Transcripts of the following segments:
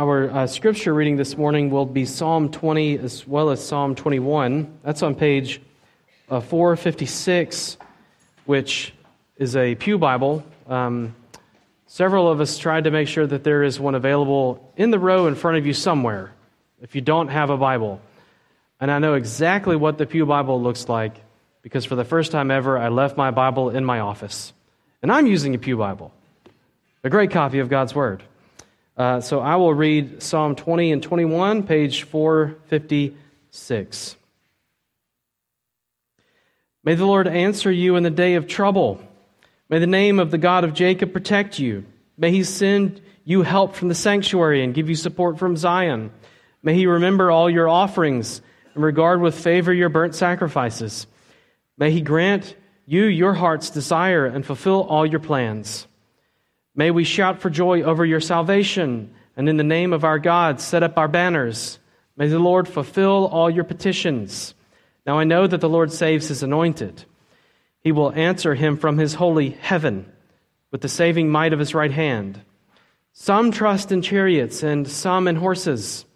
Our uh, scripture reading this morning will be Psalm 20 as well as Psalm 21. That's on page uh, 456, which is a Pew Bible. Um, several of us tried to make sure that there is one available in the row in front of you somewhere if you don't have a Bible. And I know exactly what the Pew Bible looks like because for the first time ever, I left my Bible in my office. And I'm using a Pew Bible, a great copy of God's Word. Uh, so I will read Psalm 20 and 21, page 456. May the Lord answer you in the day of trouble. May the name of the God of Jacob protect you. May he send you help from the sanctuary and give you support from Zion. May he remember all your offerings and regard with favor your burnt sacrifices. May he grant you your heart's desire and fulfill all your plans. May we shout for joy over your salvation, and in the name of our God, set up our banners. May the Lord fulfill all your petitions. Now I know that the Lord saves his anointed. He will answer him from his holy heaven with the saving might of his right hand. Some trust in chariots and some in horses,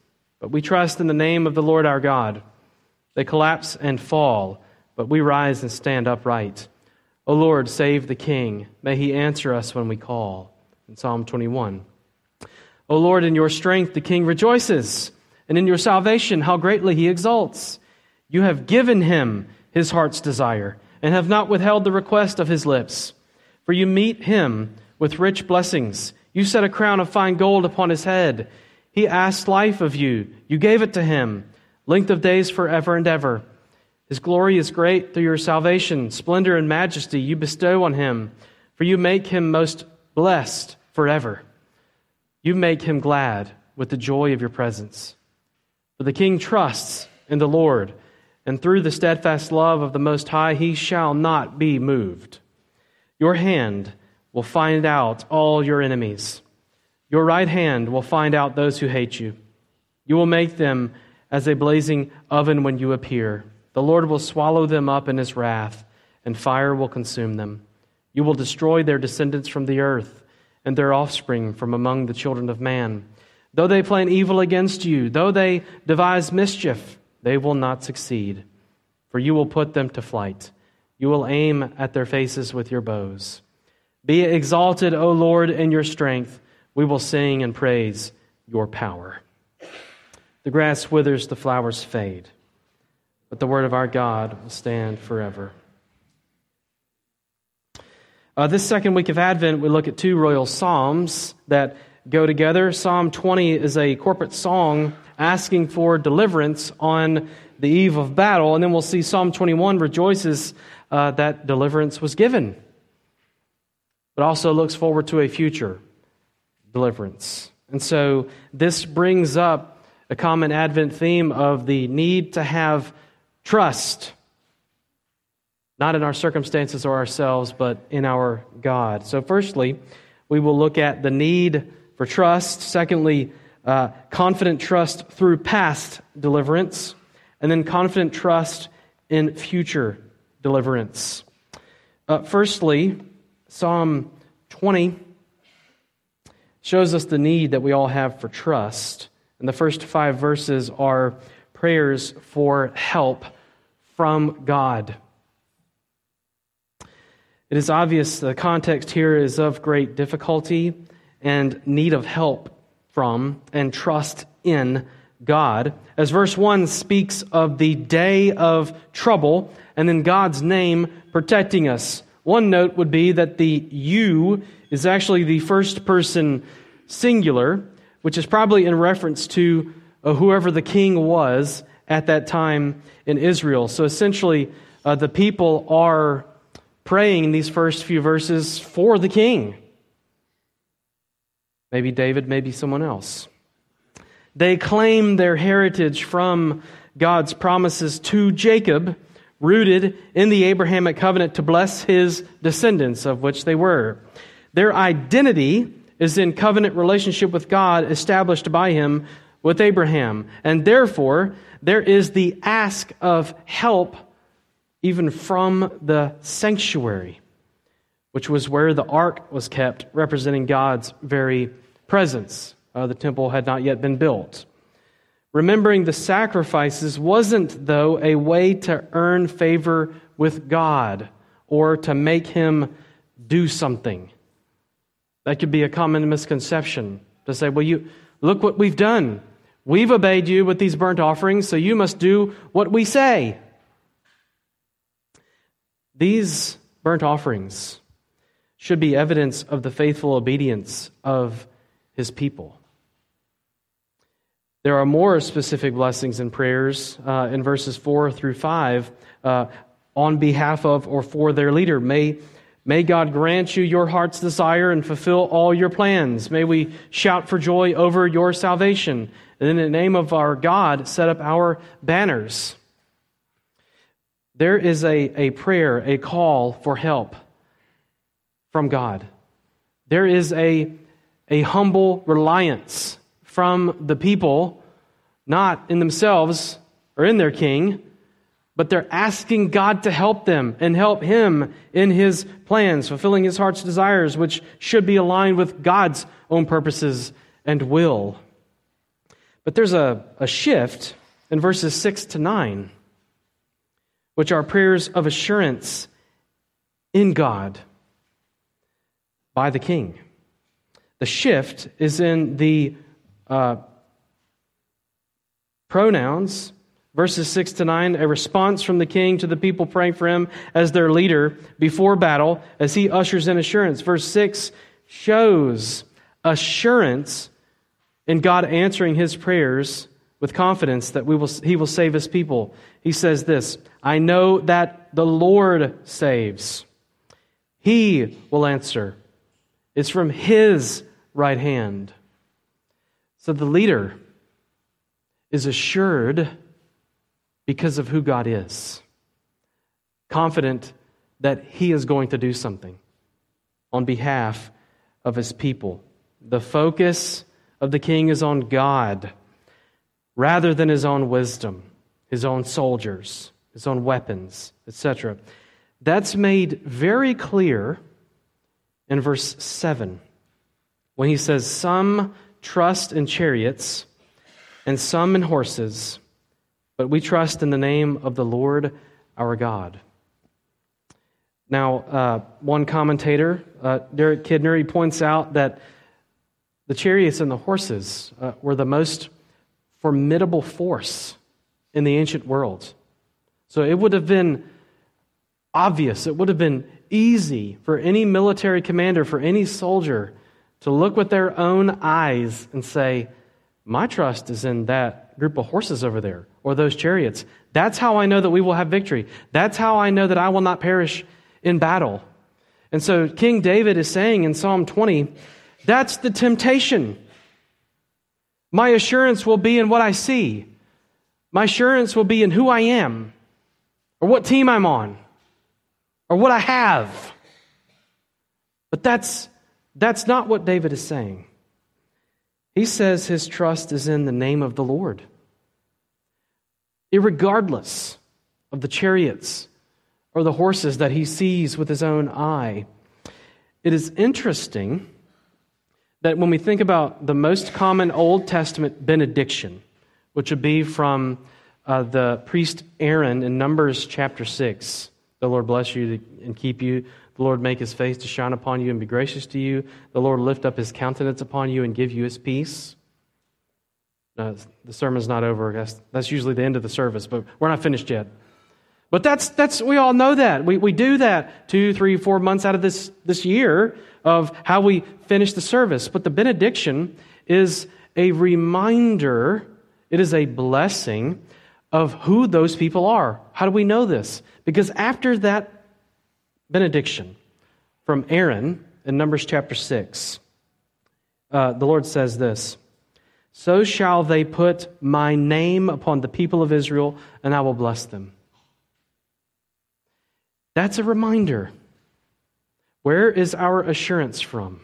but we trust in the name of the Lord our God. They collapse and fall, but we rise and stand upright. O Lord, save the king. May he answer us when we call. In Psalm 21. O Lord, in your strength the king rejoices, and in your salvation how greatly he exults. You have given him his heart's desire, and have not withheld the request of his lips. For you meet him with rich blessings. You set a crown of fine gold upon his head. He asked life of you. You gave it to him, length of days forever and ever. His glory is great through your salvation. Splendor and majesty you bestow on him, for you make him most blessed forever. You make him glad with the joy of your presence. For the king trusts in the Lord, and through the steadfast love of the Most High, he shall not be moved. Your hand will find out all your enemies. Your right hand will find out those who hate you. You will make them as a blazing oven when you appear. The Lord will swallow them up in his wrath, and fire will consume them. You will destroy their descendants from the earth, and their offspring from among the children of man. Though they plan evil against you, though they devise mischief, they will not succeed, for you will put them to flight. You will aim at their faces with your bows. Be exalted, O Lord, in your strength. We will sing and praise your power. The grass withers, the flowers fade but the word of our God will stand forever. Uh, this second week of Advent, we look at two royal psalms that go together. Psalm 20 is a corporate song asking for deliverance on the eve of battle, and then we'll see Psalm 21 rejoices uh, that deliverance was given, but also looks forward to a future deliverance. And so this brings up a common Advent theme of the need to have Trust. Not in our circumstances or ourselves, but in our God. So, firstly, we will look at the need for trust. Secondly, uh, confident trust through past deliverance. And then confident trust in future deliverance. Uh, firstly, Psalm 20 shows us the need that we all have for trust. And the first five verses are prayers for help from God. It is obvious the context here is of great difficulty and need of help from and trust in God. As verse 1 speaks of the day of trouble and then God's name protecting us. One note would be that the you is actually the first person singular, which is probably in reference to uh, whoever the king was at that time in Israel. So essentially, uh, the people are praying in these first few verses for the king. Maybe David, maybe someone else. They claim their heritage from God's promises to Jacob, rooted in the Abrahamic covenant to bless his descendants, of which they were. Their identity is in covenant relationship with God established by him with Abraham. And therefore, there is the ask of help even from the sanctuary, which was where the ark was kept, representing God's very presence. Uh, the temple had not yet been built. Remembering the sacrifices wasn't, though, a way to earn favor with God or to make him do something. That could be a common misconception to say, well, you look what we've done. We've obeyed you with these burnt offerings, so you must do what we say. These burnt offerings should be evidence of the faithful obedience of his people. There are more specific blessings and prayers uh, in verses 4 through 5 uh, on behalf of or for their leader. May, may God grant you your heart's desire and fulfill all your plans. May we shout for joy over your salvation. And in the name of our God, set up our banners. There is a, a prayer, a call for help from God. There is a, a humble reliance from the people, not in themselves or in their king, but they're asking God to help them and help him in his plans, fulfilling his heart's desires, which should be aligned with God's own purposes and will. But there's a, a shift in verses 6 to 9, which are prayers of assurance in God by the king. The shift is in the uh, pronouns, verses 6 to 9, a response from the king to the people praying for him as their leader before battle as he ushers in assurance. Verse 6 shows assurance in God answering his prayers with confidence that we will, he will save his people. He says this I know that the Lord saves. He will answer. It's from his right hand. So the leader is assured because of who God is, confident that he is going to do something on behalf of his people. The focus of the king is on God rather than his own wisdom, his own soldiers, his own weapons, etc. That's made very clear in verse 7 when he says, Some trust in chariots and some in horses, but we trust in the name of the Lord our God. Now, uh, one commentator, uh, Derek Kidner, he points out that the chariots and the horses uh, were the most formidable force in the ancient world. So it would have been obvious, it would have been easy for any military commander, for any soldier, to look with their own eyes and say, My trust is in that group of horses over there or those chariots. That's how I know that we will have victory. That's how I know that I will not perish in battle. And so King David is saying in Psalm 20, that's the temptation. My assurance will be in what I see. My assurance will be in who I am, or what team I'm on, or what I have. But that's, that's not what David is saying. He says his trust is in the name of the Lord. Irregardless of the chariots or the horses that he sees with his own eye. It is interesting that when we think about the most common Old Testament benediction, which would be from uh, the priest Aaron in Numbers chapter 6, the Lord bless you and keep you. The Lord make his face to shine upon you and be gracious to you. The Lord lift up his countenance upon you and give you his peace. No, the sermon's not over. That's, that's usually the end of the service, but we're not finished yet. But that's, that's we all know that. We, we do that two, three, four months out of this, this year of how we finish the service. But the benediction is a reminder, it is a blessing of who those people are. How do we know this? Because after that benediction from Aaron in Numbers chapter 6, uh, the Lord says this So shall they put my name upon the people of Israel, and I will bless them. That's a reminder where is our assurance from?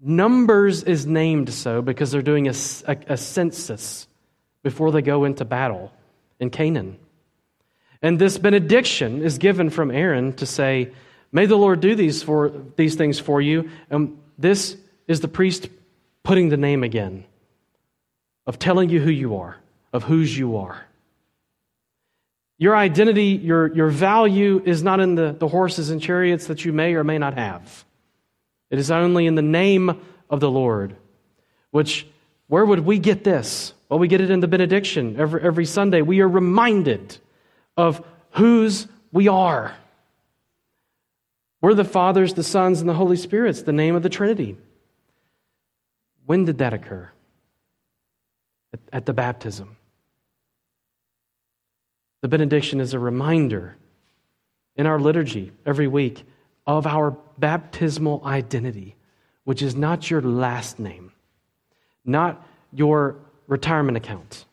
Numbers is named so because they're doing a, a, a, census before they go into battle in Canaan. And this benediction is given from Aaron to say, May the Lord do these, for, these things for you. And this is the priest putting the name again, of telling you who you are, of whose you are. Your identity, your, your value is not in the, the horses and chariots that you may or may not have. It is only in the name of the Lord. Which, where would we get this? Well, we get it in the benediction every, every Sunday. We are reminded of whose we are. We're the Fathers, the Sons, and the Holy Spirit's the name of the Trinity. When did that occur? At, at the baptism. The benediction is a reminder in our liturgy every week of our baptismal identity, which is not your last name, not your retirement account,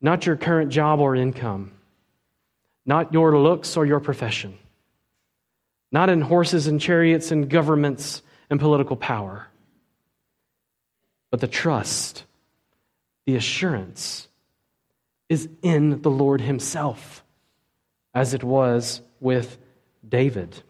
not your current job or income, not your looks or your profession not in horses and chariots and governments and political power, but the trust, the assurance is in the Lord Himself, as it was with David.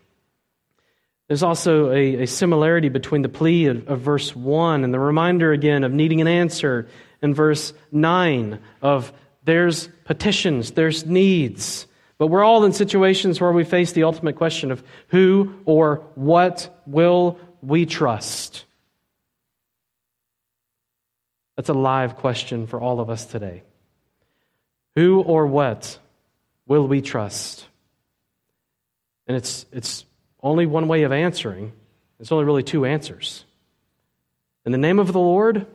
There's also a, a similarity between the plea of, of verse 1 and the reminder again of needing an answer in verse 9 of there's petitions, there's needs. But we're all in situations where we face the ultimate question of who or what will we trust? That's a live question for all of us today. Who or what will we trust? And it's, it's only one way of answering. It's only really two answers. In the name of the Lord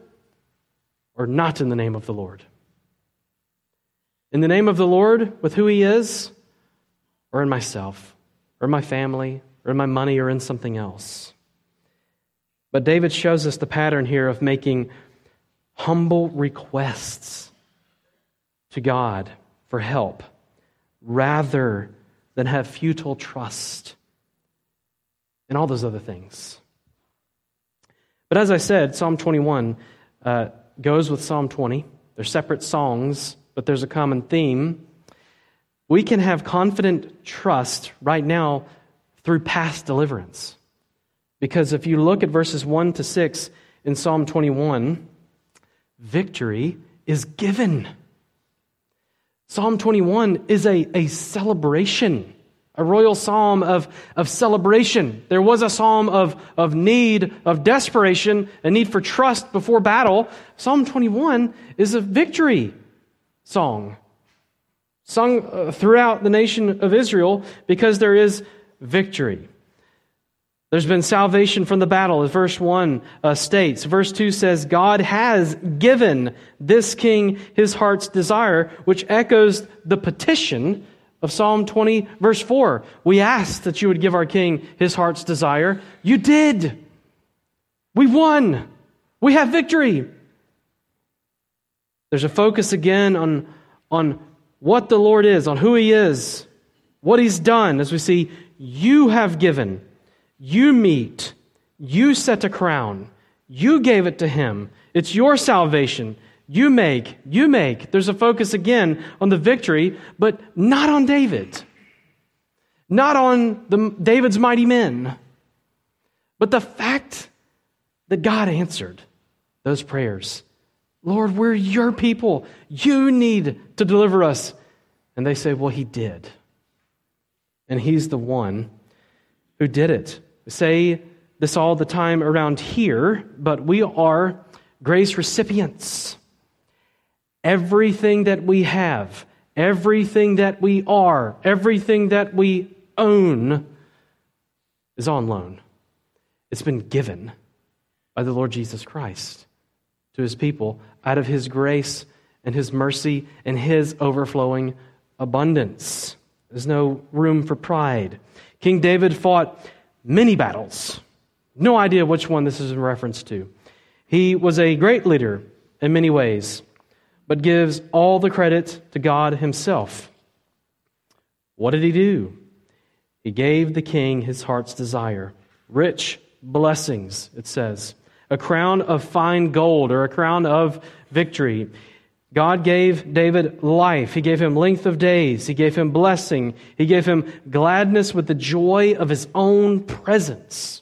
or not in the name of the Lord? In the name of the Lord, with who He is, or in myself, or my family, or in my money, or in something else. But David shows us the pattern here of making humble requests to God for help rather than have futile trust and all those other things. But as I said, Psalm 21 uh, goes with Psalm 20. They're separate songs, but there's a common theme. We can have confident trust right now through past deliverance. Because if you look at verses 1 to 6 in Psalm 21, victory is given. Psalm 21 is a, a celebration, a royal psalm of, of celebration. There was a psalm of, of need, of desperation, a need for trust before battle. Psalm 21 is a victory song sung uh, throughout the nation of Israel because there is victory. There's been salvation from the battle, as verse 1 uh, states. Verse 2 says, God has given this king his heart's desire, which echoes the petition of Psalm 20, verse 4. We asked that you would give our king his heart's desire. You did. We won. We have victory. There's a focus again on, on what the Lord is, on who He is, what He's done, as we see, you have given, you meet, you set a crown, you gave it to Him. It's your salvation. You make, you make. There's a focus again on the victory, but not on David. Not on the, David's mighty men. But the fact that God answered those prayers Lord, we're your people. You need to deliver us. And they say, Well, he did. And he's the one who did it. Say this all the time around here, but we are grace recipients. Everything that we have, everything that we are, everything that we own is on loan. It's been given by the Lord Jesus Christ to his people out of his grace and his mercy and his overflowing abundance. There's no room for pride. King David fought many battles. No idea which one this is in reference to. He was a great leader in many ways, but gives all the credit to God himself. What did he do? He gave the king his heart's desire rich blessings, it says a crown of fine gold or a crown of victory. God gave David life. He gave him length of days. He gave him blessing. He gave him gladness with the joy of his own presence.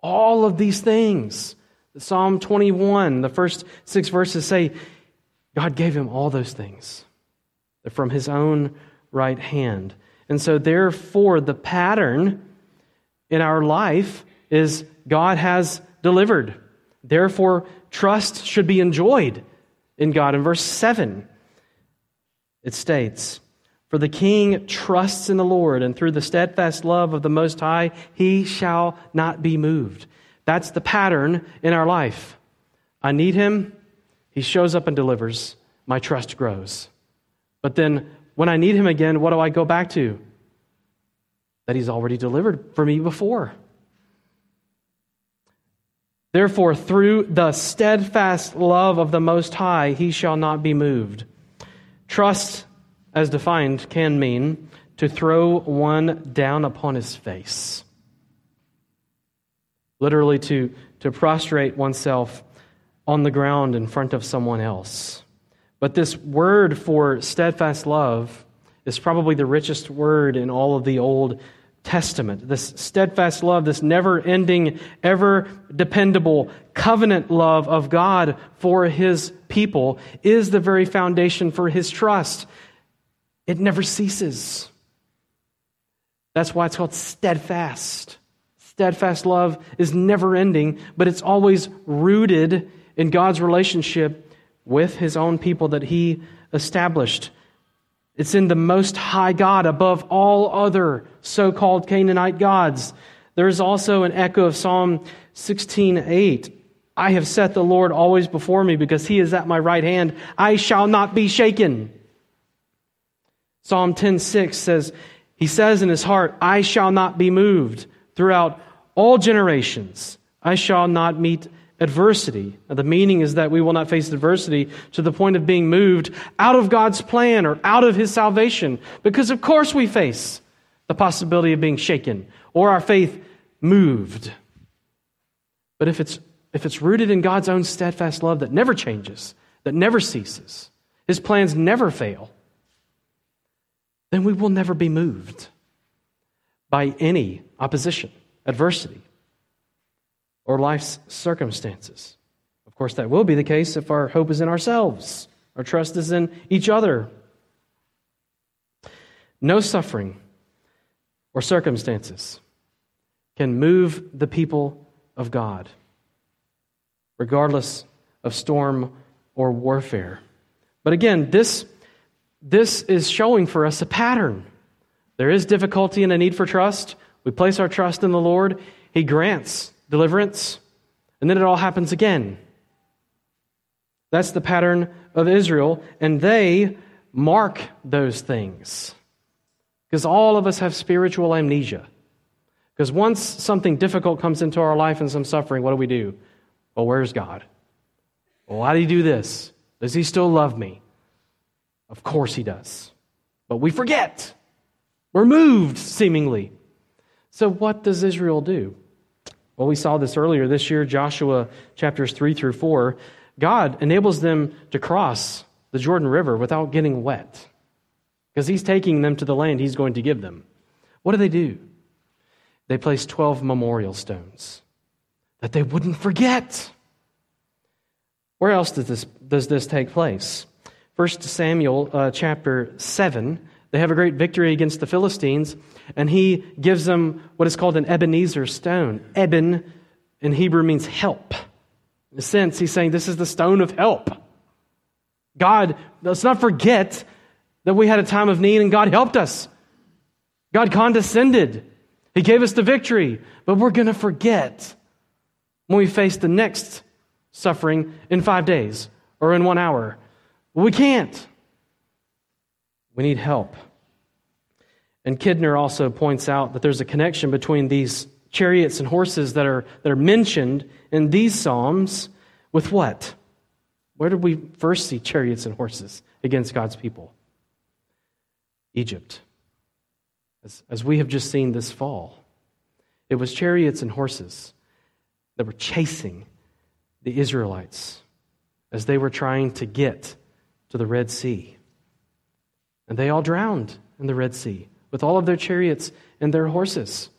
All of these things Psalm 21, the first six verses say, God gave him all those things from his own right hand. And so, therefore, the pattern in our life is God has delivered. Therefore, trust should be enjoyed in God. In verse 7, it states, For the king trusts in the Lord, and through the steadfast love of the Most High, he shall not be moved. That's the pattern in our life. I need him, he shows up and delivers. My trust grows. But then when I need him again, what do I go back to? That he's already delivered for me before. Therefore, through the steadfast love of the Most High, he shall not be moved. Trust, as defined, can mean to throw one down upon his face. Literally, to, to prostrate oneself on the ground in front of someone else. But this word for steadfast love is probably the richest word in all of the Old Testament. Testament, this steadfast love, this never ending, ever dependable covenant love of God for his people is the very foundation for his trust. It never ceases. That's why it's called steadfast. Steadfast love is never ending, but it's always rooted in God's relationship with his own people that he established. It's in the most high God above all other so called Canaanite gods. There is also an echo of Psalm 16:8. I have set the Lord always before me because he is at my right hand. I shall not be shaken. Psalm 10:6 says, he says in his heart, I shall not be moved throughout all generations. I shall not meet adversity. Now, the meaning is that we will not face adversity to the point of being moved out of God's plan or out of His salvation, because of course we face the possibility of being shaken or our faith moved. But if it's, if it's rooted in God's own steadfast love that never changes, that never ceases, His plans never fail, then we will never be moved by any opposition, adversity or life's circumstances. Of course, that will be the case if our hope is in ourselves, our trust is in each other. No suffering or circumstances can move the people of God, regardless of storm or warfare. But again, this, this is showing for us a pattern. There is difficulty and a need for trust. We place our trust in the Lord. He grants deliverance, and then it all happens again. That's the pattern of Israel, and they mark those things. Because all of us have spiritual amnesia. Because once something difficult comes into our life and some suffering, what do we do? Well, where's God? Well, why did he do this? Does he still love me? Of course he does. But we forget. We're moved, seemingly. So, what does Israel do? Well, we saw this earlier this year, Joshua chapters 3 through 4. God enables them to cross the Jordan River without getting wet because He's taking them to the land He's going to give them. What do they do? They place 12 memorial stones that they wouldn't forget. Where else does this, does this take place? 1 Samuel uh, chapter 7 they have a great victory against the Philistines, and he gives them what is called an Ebenezer stone. Eben in Hebrew means help. In a sense, he's saying this is the stone of help. God, let's not forget that we had a time of need and God helped us. God condescended. He gave us the victory, but we're going to forget when we face the next suffering in five days or in one hour. we can't. We need help. And Kidner also points out that there's a connection between these chariots and horses that are, that are mentioned in these Psalms with what? Where did we first see chariots and horses against God's people? Egypt. As, as we have just seen this fall, it was chariots and horses that were chasing the Israelites as they were trying to get to the Red Sea. And they all drowned in the Red Sea with all of their chariots and their horses.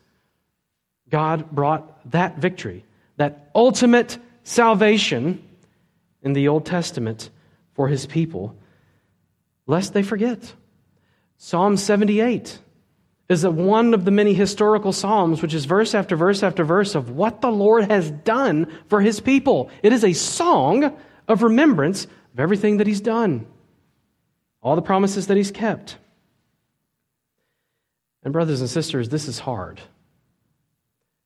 God brought that victory, that ultimate salvation in the Old Testament for his people, lest they forget. Psalm 78 is one of the many historical psalms, which is verse after verse after verse of what the Lord has done for his people. It is a song of remembrance of everything that he's done, all the promises that he's kept. And, brothers and sisters, this is hard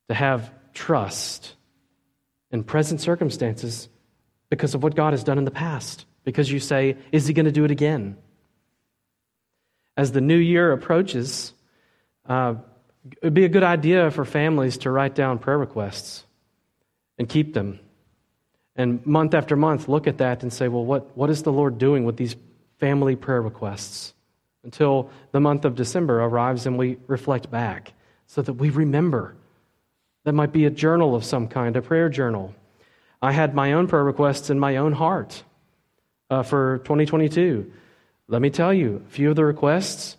to have trust in present circumstances because of what God has done in the past. Because you say, is he going to do it again? As the new year approaches, uh, it would be a good idea for families to write down prayer requests and keep them. And month after month, look at that and say, well, what, what is the Lord doing with these family prayer requests? Until the month of December arrives and we reflect back so that we remember. That might be a journal of some kind, a prayer journal. I had my own prayer requests in my own heart uh, for 2022. Let me tell you, a few of the requests,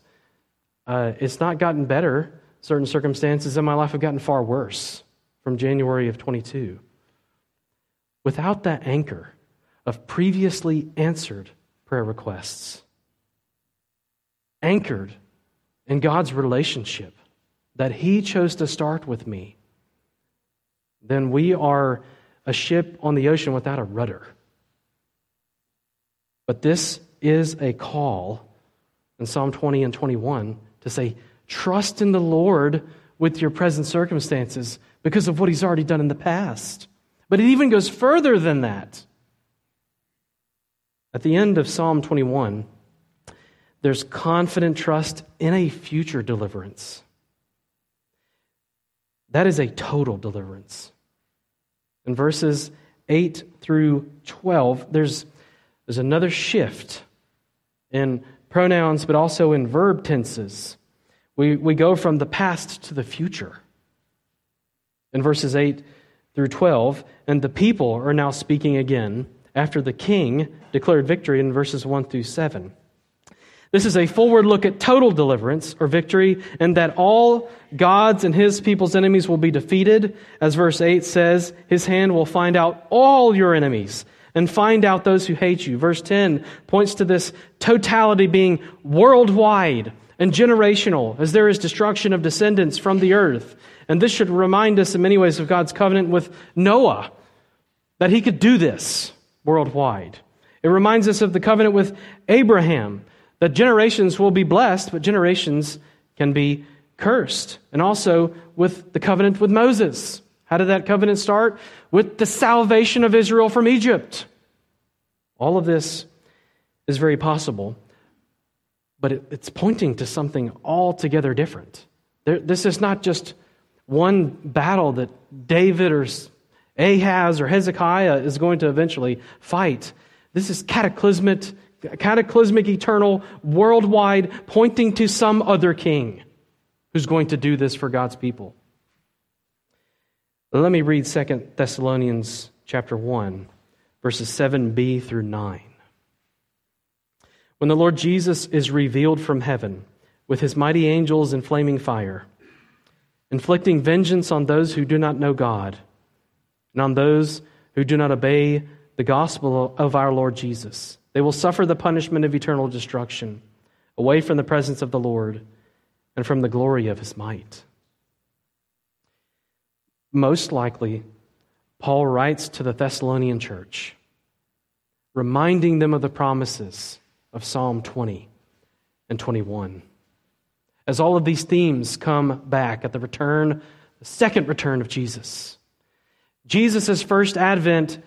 uh, it's not gotten better. Certain circumstances in my life have gotten far worse from January of 22. Without that anchor of previously answered prayer requests, anchored in God's relationship that He chose to start with me, then we are a ship on the ocean without a rudder. But this is a call in Psalm 20 and 21 to say, trust in the Lord with your present circumstances because of what He's already done in the past. But it even goes further than that. At the end of Psalm 21, there's confident trust in a future deliverance. That is a total deliverance. In verses 8 through 12, there's, there's another shift in pronouns, but also in verb tenses. We, we go from the past to the future. In verses 8 through 12, and the people are now speaking again after the king declared victory in verses 1 through 7. This is a forward look at total deliverance or victory, and that all God's and his people's enemies will be defeated. As verse 8 says, his hand will find out all your enemies and find out those who hate you. Verse 10 points to this totality being worldwide and generational, as there is destruction of descendants from the earth. And this should remind us in many ways of God's covenant with Noah, that he could do this worldwide. It reminds us of the covenant with Abraham that generations will be blessed, but generations can be cursed. And also with the covenant with Moses. How did that covenant start? With the salvation of Israel from Egypt. All of this is very possible, but it, it's pointing to something altogether different. There, this is not just one battle that David or Ahaz or Hezekiah is going to eventually fight. This is cataclysmic cataclysmic, eternal, worldwide, pointing to some other king who's going to do this for God's people. Let me read 2 Thessalonians chapter 1, verses 7b through 9. When the Lord Jesus is revealed from heaven with his mighty angels in flaming fire, inflicting vengeance on those who do not know God and on those who do not obey the gospel of our Lord Jesus they will suffer the punishment of eternal destruction, away from the presence of the Lord and from the glory of his might. Most likely, Paul writes to the Thessalonian church, reminding them of the promises of Psalm 20 and 21. As all of these themes come back at the return, the second return of Jesus, Jesus' first advent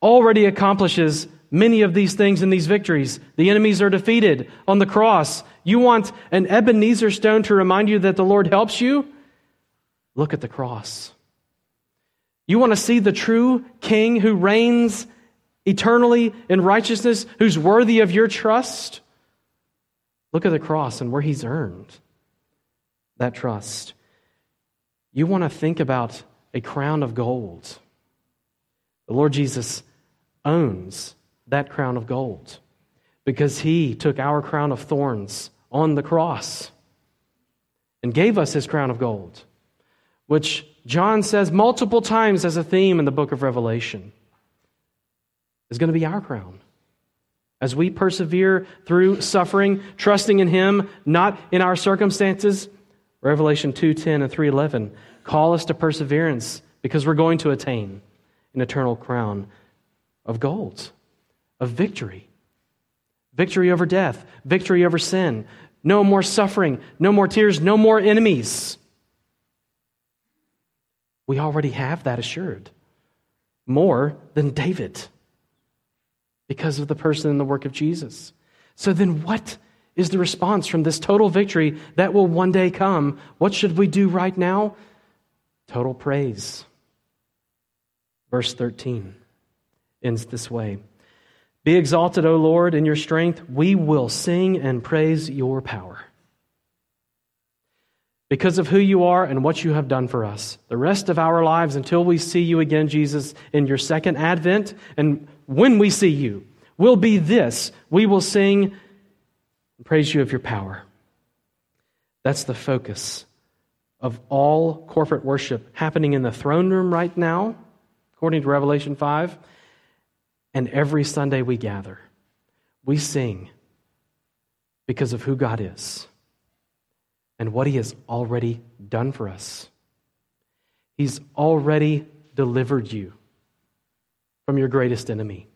already accomplishes many of these things and these victories. The enemies are defeated on the cross. You want an Ebenezer stone to remind you that the Lord helps you? Look at the cross. You want to see the true king who reigns eternally in righteousness, who's worthy of your trust? Look at the cross and where he's earned that trust. You want to think about a crown of gold. The Lord Jesus owns that crown of gold because he took our crown of thorns on the cross and gave us his crown of gold, which John says multiple times as a theme in the book of Revelation. is going to be our crown. As we persevere through suffering, trusting in Him, not in our circumstances, Revelation 2:10 and 3:11 call us to perseverance because we're going to attain an eternal crown of gold, of victory. Victory over death, victory over sin, no more suffering, no more tears, no more enemies. We already have that assured. More than David because of the person and the work of Jesus. So then, what is the response from this total victory that will one day come? What should we do right now? Total praise. Verse 13 ends this way Be exalted, O Lord, in your strength. We will sing and praise your power. Because of who you are and what you have done for us. The rest of our lives until we see you again, Jesus, in your second advent, and when we see you, will be this we will sing and praise you of your power. That's the focus of all corporate worship happening in the throne room right now, according to Revelation 5. And every Sunday we gather, we sing because of who God is and what He has already done for us. He's already delivered you from your greatest enemy.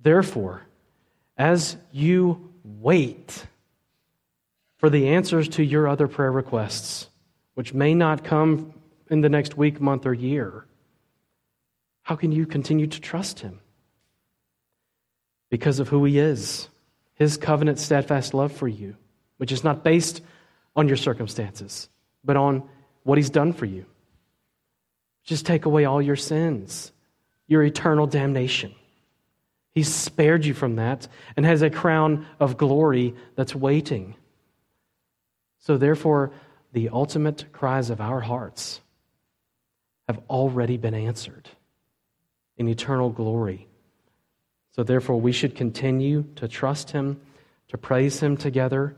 Therefore, as you wait for the answers to your other prayer requests, which may not come in the next week, month, or year, how can you continue to trust Him? Because of who He is, His covenant, steadfast love for you, which is not based on your circumstances, but on what He's done for you. Just take away all your sins, your eternal damnation. He's spared you from that and has a crown of glory that's waiting. So, therefore, the ultimate cries of our hearts have already been answered in eternal glory. So, therefore, we should continue to trust Him, to praise Him together,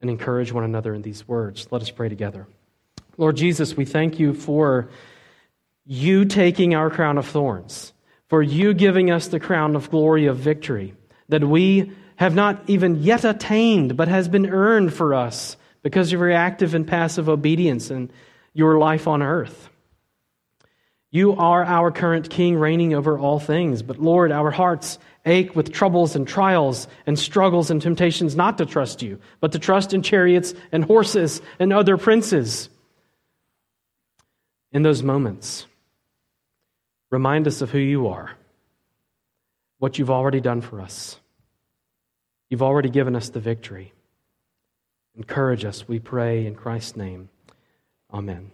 and encourage one another in these words. Let us pray together. Lord Jesus, we thank you for you taking our crown of thorns, for you giving us the crown of glory of victory, that we have not even yet attained, but has been earned for us because of your active and passive obedience and your life on earth. You are our current king, reigning over all things. But Lord, our hearts ache with troubles and trials and struggles and temptations not to trust you, but to trust in chariots and horses and other princes. In those moments, remind us of who you are, what you've already done for us. You've already given us the victory. Encourage us, we pray, in Christ's name. Amen.